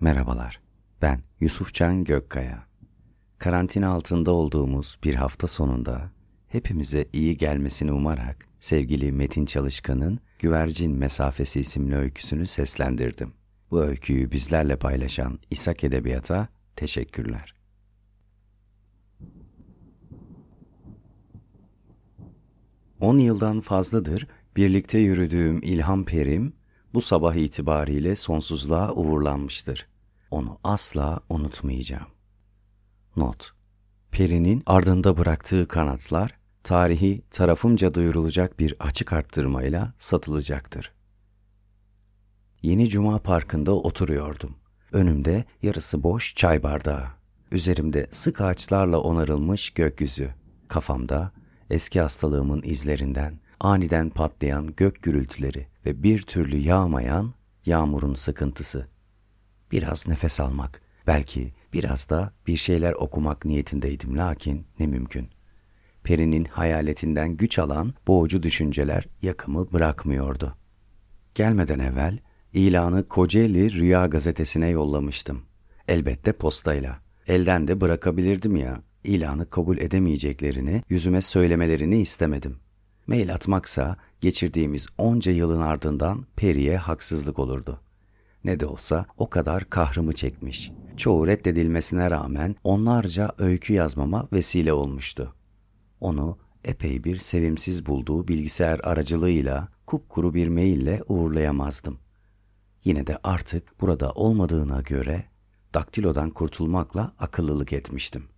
Merhabalar, ben Yusufcan Gökkaya. Karantina altında olduğumuz bir hafta sonunda hepimize iyi gelmesini umarak sevgili Metin Çalışkan'ın Güvercin Mesafesi isimli öyküsünü seslendirdim. Bu öyküyü bizlerle paylaşan İshak Edebiyat'a teşekkürler. On yıldan fazladır birlikte yürüdüğüm İlham Perim bu sabah itibariyle sonsuzluğa uğurlanmıştır. Onu asla unutmayacağım. Not Peri'nin ardında bıraktığı kanatlar, tarihi tarafımca duyurulacak bir açık arttırmayla satılacaktır. Yeni Cuma Parkı'nda oturuyordum. Önümde yarısı boş çay bardağı. Üzerimde sık ağaçlarla onarılmış gökyüzü. Kafamda eski hastalığımın izlerinden aniden patlayan gök gürültüleri ve bir türlü yağmayan yağmurun sıkıntısı. Biraz nefes almak, belki biraz da bir şeyler okumak niyetindeydim lakin ne mümkün. Peri'nin hayaletinden güç alan boğucu düşünceler yakımı bırakmıyordu. Gelmeden evvel ilanı Kocaeli Rüya gazetesine yollamıştım. Elbette postayla. Elden de bırakabilirdim ya. İlanı kabul edemeyeceklerini yüzüme söylemelerini istemedim. Mail atmaksa geçirdiğimiz onca yılın ardından Peri'ye haksızlık olurdu. Ne de olsa o kadar kahrımı çekmiş. Çoğu reddedilmesine rağmen onlarca öykü yazmama vesile olmuştu. Onu epey bir sevimsiz bulduğu bilgisayar aracılığıyla kupkuru bir maille uğurlayamazdım. Yine de artık burada olmadığına göre daktilodan kurtulmakla akıllılık etmiştim.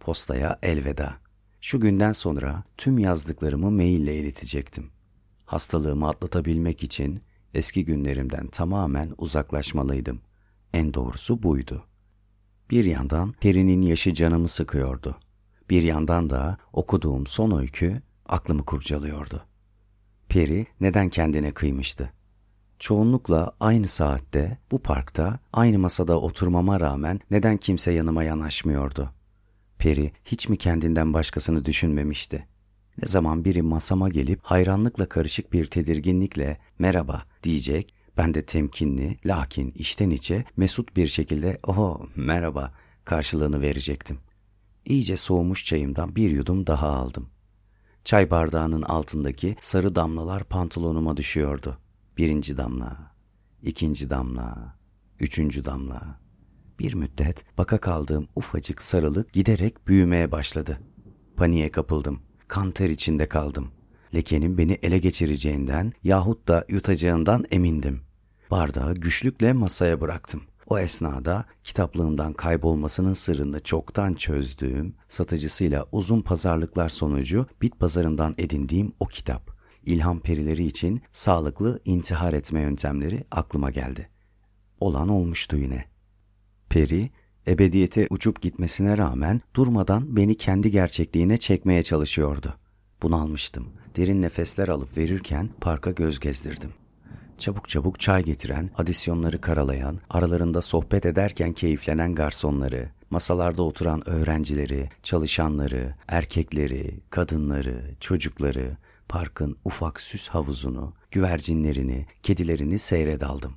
Postaya elveda. Şu günden sonra tüm yazdıklarımı maille iletecektim. Hastalığımı atlatabilmek için eski günlerimden tamamen uzaklaşmalıydım. En doğrusu buydu. Bir yandan Peri'nin yaşı canımı sıkıyordu. Bir yandan da okuduğum son öykü aklımı kurcalıyordu. Peri neden kendine kıymıştı? Çoğunlukla aynı saatte bu parkta aynı masada oturmama rağmen neden kimse yanıma yanaşmıyordu? Peri hiç mi kendinden başkasını düşünmemişti? Ne zaman biri masama gelip hayranlıkla karışık bir tedirginlikle merhaba diyecek, ben de temkinli lakin içten içe mesut bir şekilde oho merhaba karşılığını verecektim. İyice soğumuş çayımdan bir yudum daha aldım. Çay bardağının altındaki sarı damlalar pantolonuma düşüyordu. Birinci damla, ikinci damla, üçüncü damla. Bir müddet baka kaldığım ufacık sarılık giderek büyümeye başladı. Paniğe kapıldım. Kan ter içinde kaldım. Lekenin beni ele geçireceğinden yahut da yutacağından emindim. Bardağı güçlükle masaya bıraktım. O esnada kitaplığımdan kaybolmasının sırrını çoktan çözdüğüm, satıcısıyla uzun pazarlıklar sonucu bit pazarından edindiğim o kitap, ilham perileri için sağlıklı intihar etme yöntemleri aklıma geldi. Olan olmuştu yine. Peri, ebediyete uçup gitmesine rağmen durmadan beni kendi gerçekliğine çekmeye çalışıyordu. Bunalmıştım. Derin nefesler alıp verirken parka göz gezdirdim. Çabuk çabuk çay getiren, adisyonları karalayan, aralarında sohbet ederken keyiflenen garsonları, masalarda oturan öğrencileri, çalışanları, erkekleri, kadınları, çocukları, parkın ufak süs havuzunu, güvercinlerini, kedilerini seyredaldım.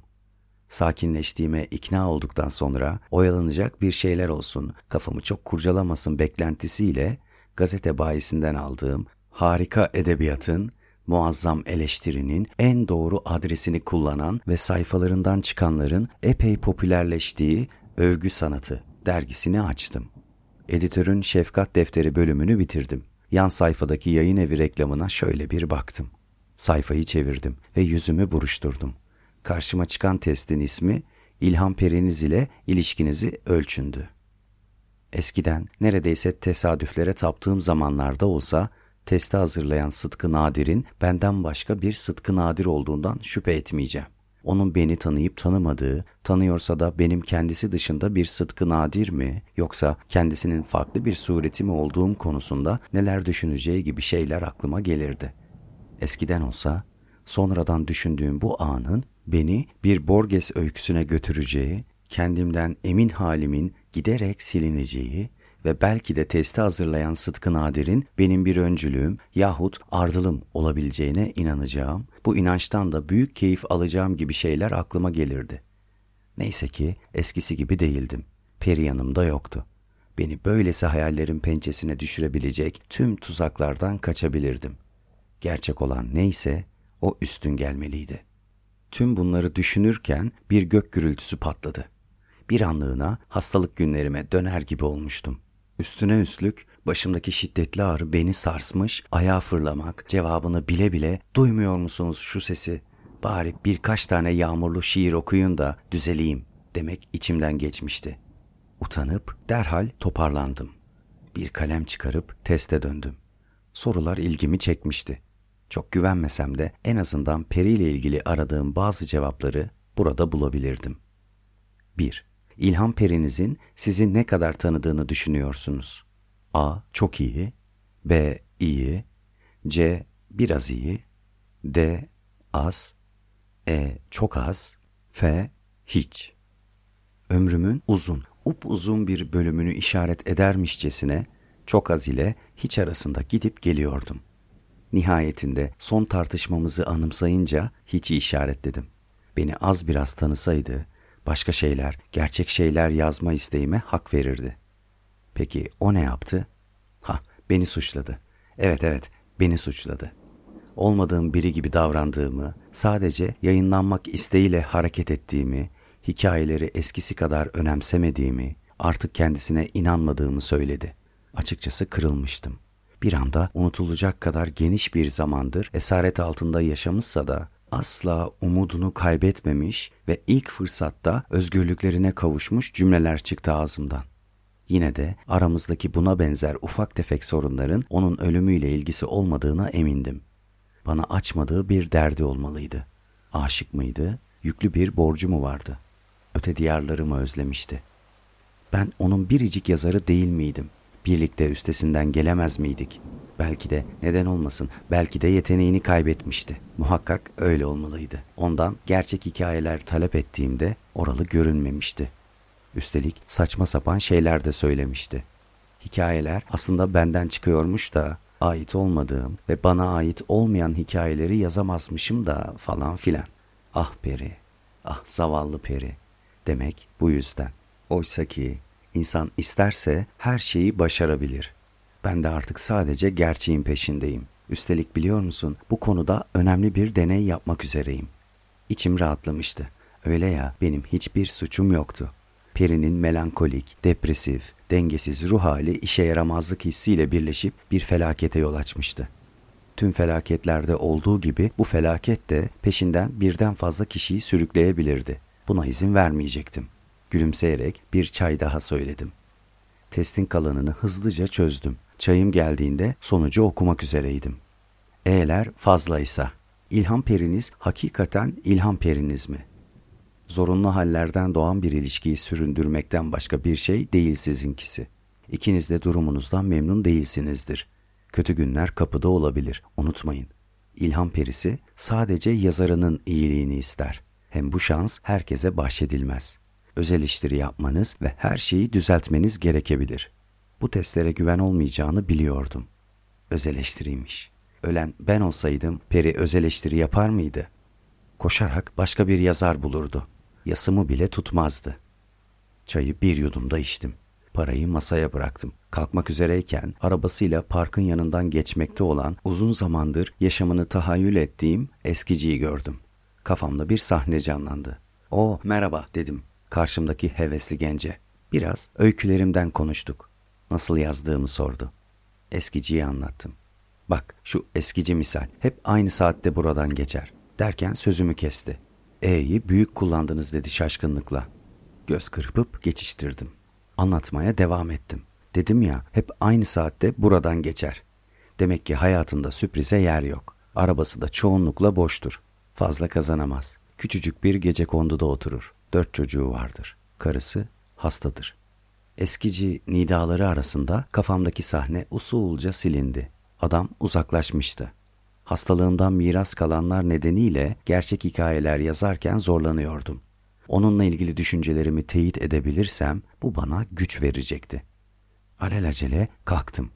Sakinleştiğime ikna olduktan sonra oyalanacak bir şeyler olsun, kafamı çok kurcalamasın beklentisiyle gazete bayisinden aldığım harika edebiyatın, muazzam eleştirinin en doğru adresini kullanan ve sayfalarından çıkanların epey popülerleştiği Övgü Sanatı dergisini açtım. Editörün Şefkat Defteri bölümünü bitirdim. Yan sayfadaki yayın evi reklamına şöyle bir baktım. Sayfayı çevirdim ve yüzümü buruşturdum. Karşıma çıkan testin ismi İlham Periniz ile ilişkinizi ölçündü. Eskiden neredeyse tesadüflere taptığım zamanlarda olsa testi hazırlayan Sıtkı Nadir'in benden başka bir Sıtkı Nadir olduğundan şüphe etmeyeceğim. Onun beni tanıyıp tanımadığı, tanıyorsa da benim kendisi dışında bir Sıtkı Nadir mi yoksa kendisinin farklı bir sureti mi olduğum konusunda neler düşüneceği gibi şeyler aklıma gelirdi. Eskiden olsa sonradan düşündüğüm bu anın beni bir Borges öyküsüne götüreceği, kendimden emin halimin giderek silineceği ve belki de testi hazırlayan Sıtkı Nadir'in benim bir öncülüğüm yahut ardılım olabileceğine inanacağım, bu inançtan da büyük keyif alacağım gibi şeyler aklıma gelirdi. Neyse ki eskisi gibi değildim. Peri yanımda yoktu. Beni böylesi hayallerin pençesine düşürebilecek tüm tuzaklardan kaçabilirdim. Gerçek olan neyse o üstün gelmeliydi. Tüm bunları düşünürken bir gök gürültüsü patladı. Bir anlığına hastalık günlerime döner gibi olmuştum. Üstüne üstlük başımdaki şiddetli ağrı beni sarsmış, ayağa fırlamak, cevabını bile bile duymuyor musunuz şu sesi? Bari birkaç tane yağmurlu şiir okuyun da düzeleyim demek içimden geçmişti. Utanıp derhal toparlandım. Bir kalem çıkarıp teste döndüm. Sorular ilgimi çekmişti. Çok güvenmesem de en azından Peri ile ilgili aradığım bazı cevapları burada bulabilirdim. 1. İlham Peri'nizin sizi ne kadar tanıdığını düşünüyorsunuz? A. Çok iyi B. iyi C. Biraz iyi D. Az E. Çok az F. Hiç Ömrümün uzun, upuzun bir bölümünü işaret edermişçesine çok az ile hiç arasında gidip geliyordum. Nihayetinde son tartışmamızı anımsayınca hiç işaretledim. Beni az biraz tanısaydı, başka şeyler, gerçek şeyler yazma isteğime hak verirdi. Peki o ne yaptı? Ha, beni suçladı. Evet evet, beni suçladı. Olmadığım biri gibi davrandığımı, sadece yayınlanmak isteğiyle hareket ettiğimi, hikayeleri eskisi kadar önemsemediğimi, artık kendisine inanmadığımı söyledi. Açıkçası kırılmıştım. Bir anda unutulacak kadar geniş bir zamandır esaret altında yaşamışsa da asla umudunu kaybetmemiş ve ilk fırsatta özgürlüklerine kavuşmuş cümleler çıktı ağzımdan. Yine de aramızdaki buna benzer ufak tefek sorunların onun ölümüyle ilgisi olmadığına emindim. Bana açmadığı bir derdi olmalıydı. Aşık mıydı? Yüklü bir borcu mu vardı? Öte diyarlarımı özlemişti. Ben onun biricik yazarı değil miydim? Birlikte üstesinden gelemez miydik? Belki de neden olmasın, belki de yeteneğini kaybetmişti. Muhakkak öyle olmalıydı. Ondan gerçek hikayeler talep ettiğimde oralı görünmemişti. Üstelik saçma sapan şeyler de söylemişti. Hikayeler aslında benden çıkıyormuş da ait olmadığım ve bana ait olmayan hikayeleri yazamazmışım da falan filan. Ah peri, ah zavallı peri. Demek bu yüzden. Oysa ki insan isterse her şeyi başarabilir. Ben de artık sadece gerçeğin peşindeyim. Üstelik biliyor musun bu konuda önemli bir deney yapmak üzereyim. İçim rahatlamıştı. Öyle ya benim hiçbir suçum yoktu. Peri'nin melankolik, depresif, dengesiz ruh hali işe yaramazlık hissiyle birleşip bir felakete yol açmıştı. Tüm felaketlerde olduğu gibi bu felaket de peşinden birden fazla kişiyi sürükleyebilirdi. Buna izin vermeyecektim. Gülümseyerek bir çay daha söyledim. Testin kalanını hızlıca çözdüm. Çayım geldiğinde sonucu okumak üzereydim. Eğer fazlaysa, ilham periniz hakikaten ilham periniz mi? Zorunlu hallerden doğan bir ilişkiyi süründürmekten başka bir şey değil sizinkisi. İkiniz de durumunuzdan memnun değilsinizdir. Kötü günler kapıda olabilir, unutmayın. İlham perisi sadece yazarının iyiliğini ister. Hem bu şans herkese bahşedilmez. Öz eleştiri yapmanız ve her şeyi düzeltmeniz gerekebilir. Bu testlere güven olmayacağını biliyordum. Öz eleştiriymiş. Ölen ben olsaydım Peri öz eleştiri yapar mıydı? Koşarak başka bir yazar bulurdu. Yasımı bile tutmazdı. Çayı bir yudumda içtim. Parayı masaya bıraktım. Kalkmak üzereyken arabasıyla parkın yanından geçmekte olan uzun zamandır yaşamını tahayyül ettiğim eskiciyi gördüm. Kafamda bir sahne canlandı. O merhaba dedim karşımdaki hevesli gence. Biraz öykülerimden konuştuk. Nasıl yazdığımı sordu. Eskiciyi anlattım. Bak şu eskici misal hep aynı saatte buradan geçer. Derken sözümü kesti. E'yi büyük kullandınız dedi şaşkınlıkla. Göz kırpıp geçiştirdim. Anlatmaya devam ettim. Dedim ya hep aynı saatte buradan geçer. Demek ki hayatında sürprize yer yok. Arabası da çoğunlukla boştur. Fazla kazanamaz. Küçücük bir gece konduda oturur. Dört çocuğu vardır. Karısı hastadır. Eskici nidaları arasında kafamdaki sahne usulca silindi. Adam uzaklaşmıştı. Hastalığımdan miras kalanlar nedeniyle gerçek hikayeler yazarken zorlanıyordum. Onunla ilgili düşüncelerimi teyit edebilirsem bu bana güç verecekti. Alelacele kalktım.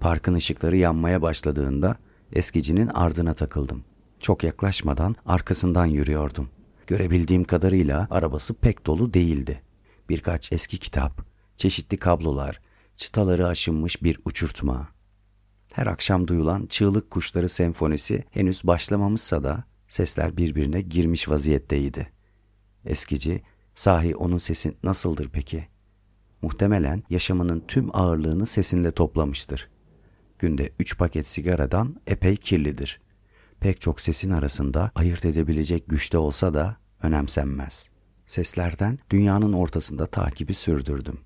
Parkın ışıkları yanmaya başladığında eskicinin ardına takıldım. Çok yaklaşmadan arkasından yürüyordum. Görebildiğim kadarıyla arabası pek dolu değildi. Birkaç eski kitap, çeşitli kablolar, çıtaları aşınmış bir uçurtma. Her akşam duyulan çığlık kuşları senfonisi henüz başlamamışsa da sesler birbirine girmiş vaziyetteydi. Eskici, sahi onun sesi nasıldır peki? Muhtemelen yaşamının tüm ağırlığını sesinde toplamıştır. Günde üç paket sigaradan epey kirlidir. Pek çok sesin arasında ayırt edebilecek güçte olsa da önemsenmez. Seslerden dünyanın ortasında takibi sürdürdüm.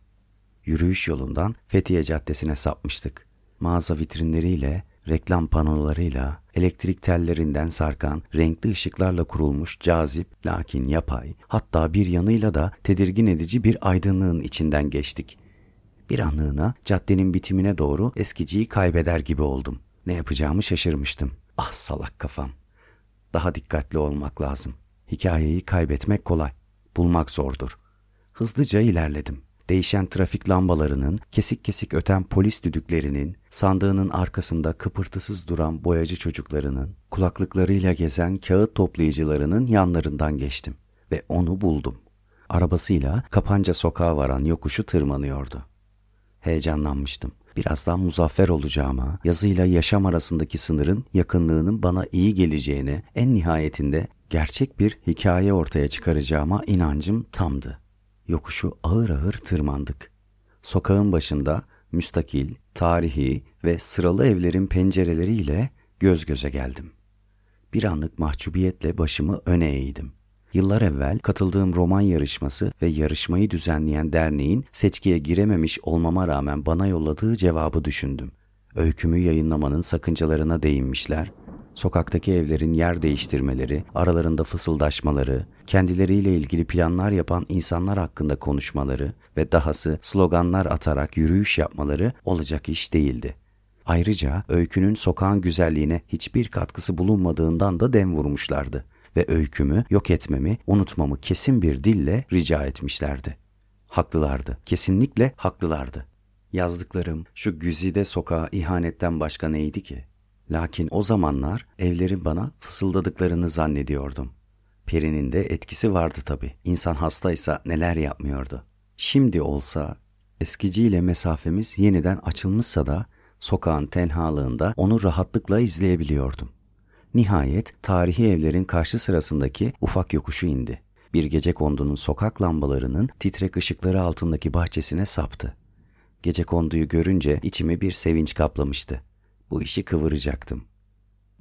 Yürüyüş yolundan Fethiye Caddesi'ne sapmıştık. Mağaza vitrinleriyle, reklam panolarıyla, elektrik tellerinden sarkan renkli ışıklarla kurulmuş cazip lakin yapay, hatta bir yanıyla da tedirgin edici bir aydınlığın içinden geçtik. Bir anlığına caddenin bitimine doğru eskiciyi kaybeder gibi oldum. Ne yapacağımı şaşırmıştım. Ah salak kafam. Daha dikkatli olmak lazım. Hikayeyi kaybetmek kolay, bulmak zordur. Hızlıca ilerledim değişen trafik lambalarının, kesik kesik öten polis düdüklerinin, sandığının arkasında kıpırtısız duran boyacı çocuklarının, kulaklıklarıyla gezen kağıt toplayıcılarının yanlarından geçtim ve onu buldum. Arabasıyla Kapanca sokağa varan yokuşu tırmanıyordu. Heyecanlanmıştım. Birazdan muzaffer olacağıma, yazıyla yaşam arasındaki sınırın yakınlığının bana iyi geleceğine, en nihayetinde gerçek bir hikaye ortaya çıkaracağıma inancım tamdı. Yokuşu ağır ağır tırmandık. Sokağın başında müstakil, tarihi ve sıralı evlerin pencereleriyle göz göze geldim. Bir anlık mahcubiyetle başımı öne eğdim. Yıllar evvel katıldığım roman yarışması ve yarışmayı düzenleyen derneğin seçkiye girememiş olmama rağmen bana yolladığı cevabı düşündüm. Öykümü yayınlamanın sakıncalarına değinmişler sokaktaki evlerin yer değiştirmeleri, aralarında fısıldaşmaları, kendileriyle ilgili planlar yapan insanlar hakkında konuşmaları ve dahası sloganlar atarak yürüyüş yapmaları olacak iş değildi. Ayrıca öykünün sokağın güzelliğine hiçbir katkısı bulunmadığından da dem vurmuşlardı ve öykümü yok etmemi, unutmamı kesin bir dille rica etmişlerdi. Haklılardı, kesinlikle haklılardı. Yazdıklarım şu güzide sokağa ihanetten başka neydi ki?'' Lakin o zamanlar evlerin bana fısıldadıklarını zannediyordum. Perinin de etkisi vardı tabii. İnsan hastaysa neler yapmıyordu. Şimdi olsa eskiciyle mesafemiz yeniden açılmışsa da sokağın tenhalığında onu rahatlıkla izleyebiliyordum. Nihayet tarihi evlerin karşı sırasındaki ufak yokuşu indi. Bir gece kondunun sokak lambalarının titrek ışıkları altındaki bahçesine saptı. Gece konduyu görünce içimi bir sevinç kaplamıştı bu işi kıvıracaktım.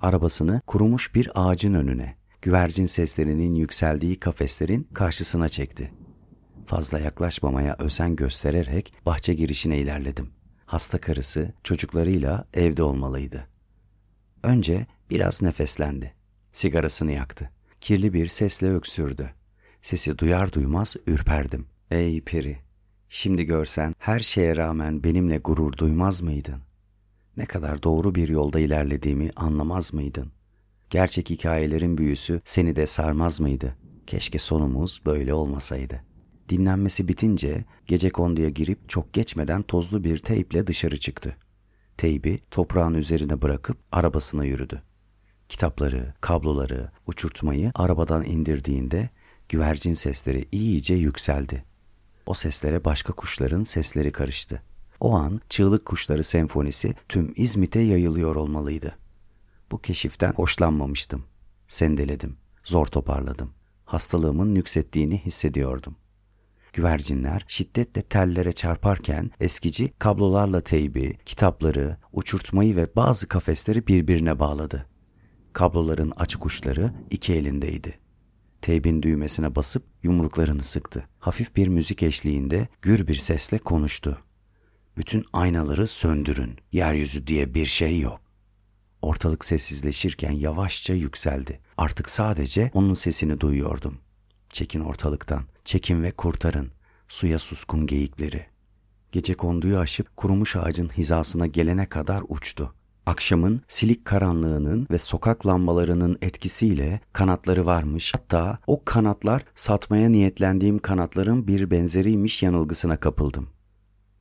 Arabasını kurumuş bir ağacın önüne, güvercin seslerinin yükseldiği kafeslerin karşısına çekti. Fazla yaklaşmamaya özen göstererek bahçe girişine ilerledim. Hasta karısı çocuklarıyla evde olmalıydı. Önce biraz nefeslendi. Sigarasını yaktı. Kirli bir sesle öksürdü. Sesi duyar duymaz ürperdim. Ey peri, şimdi görsen her şeye rağmen benimle gurur duymaz mıydın? ne kadar doğru bir yolda ilerlediğimi anlamaz mıydın? Gerçek hikayelerin büyüsü seni de sarmaz mıydı? Keşke sonumuz böyle olmasaydı. Dinlenmesi bitince gece konduya girip çok geçmeden tozlu bir teyple dışarı çıktı. Teybi toprağın üzerine bırakıp arabasına yürüdü. Kitapları, kabloları, uçurtmayı arabadan indirdiğinde güvercin sesleri iyice yükseldi. O seslere başka kuşların sesleri karıştı. O an çığlık kuşları senfonisi tüm İzmit'e yayılıyor olmalıydı. Bu keşiften hoşlanmamıştım. Sendeledim, zor toparladım. Hastalığımın nüksettiğini hissediyordum. Güvercinler şiddetle tellere çarparken eskici kablolarla teybi, kitapları, uçurtmayı ve bazı kafesleri birbirine bağladı. Kabloların açık uçları iki elindeydi. Teybin düğmesine basıp yumruklarını sıktı. Hafif bir müzik eşliğinde gür bir sesle konuştu. Bütün aynaları söndürün. Yeryüzü diye bir şey yok. Ortalık sessizleşirken yavaşça yükseldi. Artık sadece onun sesini duyuyordum. Çekin ortalıktan, çekin ve kurtarın. Suya suskun geyikleri. Gece konduyu aşıp kurumuş ağacın hizasına gelene kadar uçtu. Akşamın silik karanlığının ve sokak lambalarının etkisiyle kanatları varmış. Hatta o kanatlar satmaya niyetlendiğim kanatların bir benzeriymiş yanılgısına kapıldım.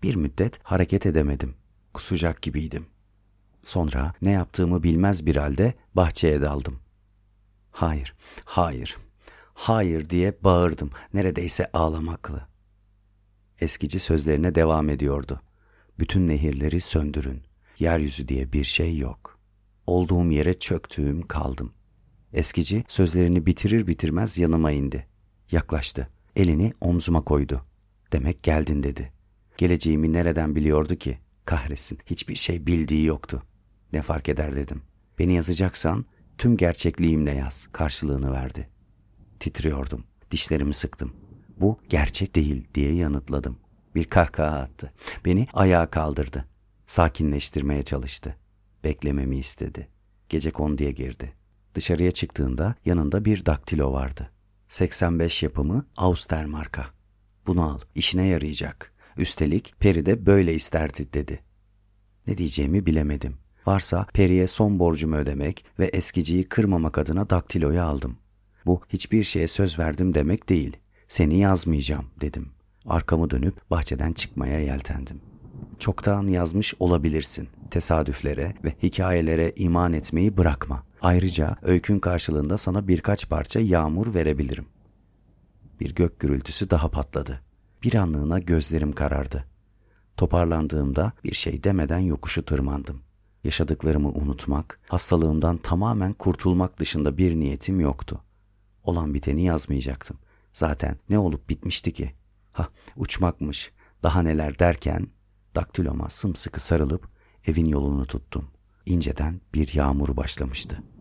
Bir müddet hareket edemedim. Kusacak gibiydim. Sonra ne yaptığımı bilmez bir halde bahçeye daldım. Hayır, hayır. Hayır diye bağırdım neredeyse ağlamakla. Eskici sözlerine devam ediyordu. Bütün nehirleri söndürün. Yeryüzü diye bir şey yok. Olduğum yere çöktüğüm kaldım. Eskici sözlerini bitirir bitirmez yanıma indi. Yaklaştı. Elini omzuma koydu. Demek geldin dedi. Geleceğimi nereden biliyordu ki? Kahretsin hiçbir şey bildiği yoktu. Ne fark eder dedim. Beni yazacaksan tüm gerçekliğimle yaz karşılığını verdi. Titriyordum. Dişlerimi sıktım. Bu gerçek değil diye yanıtladım. Bir kahkaha attı. Beni ayağa kaldırdı. Sakinleştirmeye çalıştı. Beklememi istedi. Gece konduya girdi. Dışarıya çıktığında yanında bir daktilo vardı. 85 yapımı Auster marka. Bunu al, işine yarayacak. Üstelik Peri de böyle isterdi dedi. Ne diyeceğimi bilemedim. Varsa Peri'ye son borcumu ödemek ve eskiciyi kırmamak adına daktiloyu aldım. Bu hiçbir şeye söz verdim demek değil. Seni yazmayacağım dedim. Arkamı dönüp bahçeden çıkmaya yeltendim. Çoktan yazmış olabilirsin. Tesadüflere ve hikayelere iman etmeyi bırakma. Ayrıca öykün karşılığında sana birkaç parça yağmur verebilirim. Bir gök gürültüsü daha patladı. Bir anlığına gözlerim karardı. Toparlandığımda bir şey demeden yokuşu tırmandım. Yaşadıklarımı unutmak, hastalığımdan tamamen kurtulmak dışında bir niyetim yoktu. Olan biteni yazmayacaktım. Zaten ne olup bitmişti ki? Ha uçmakmış, daha neler derken daktiloma sımsıkı sarılıp evin yolunu tuttum. İnceden bir yağmur başlamıştı.''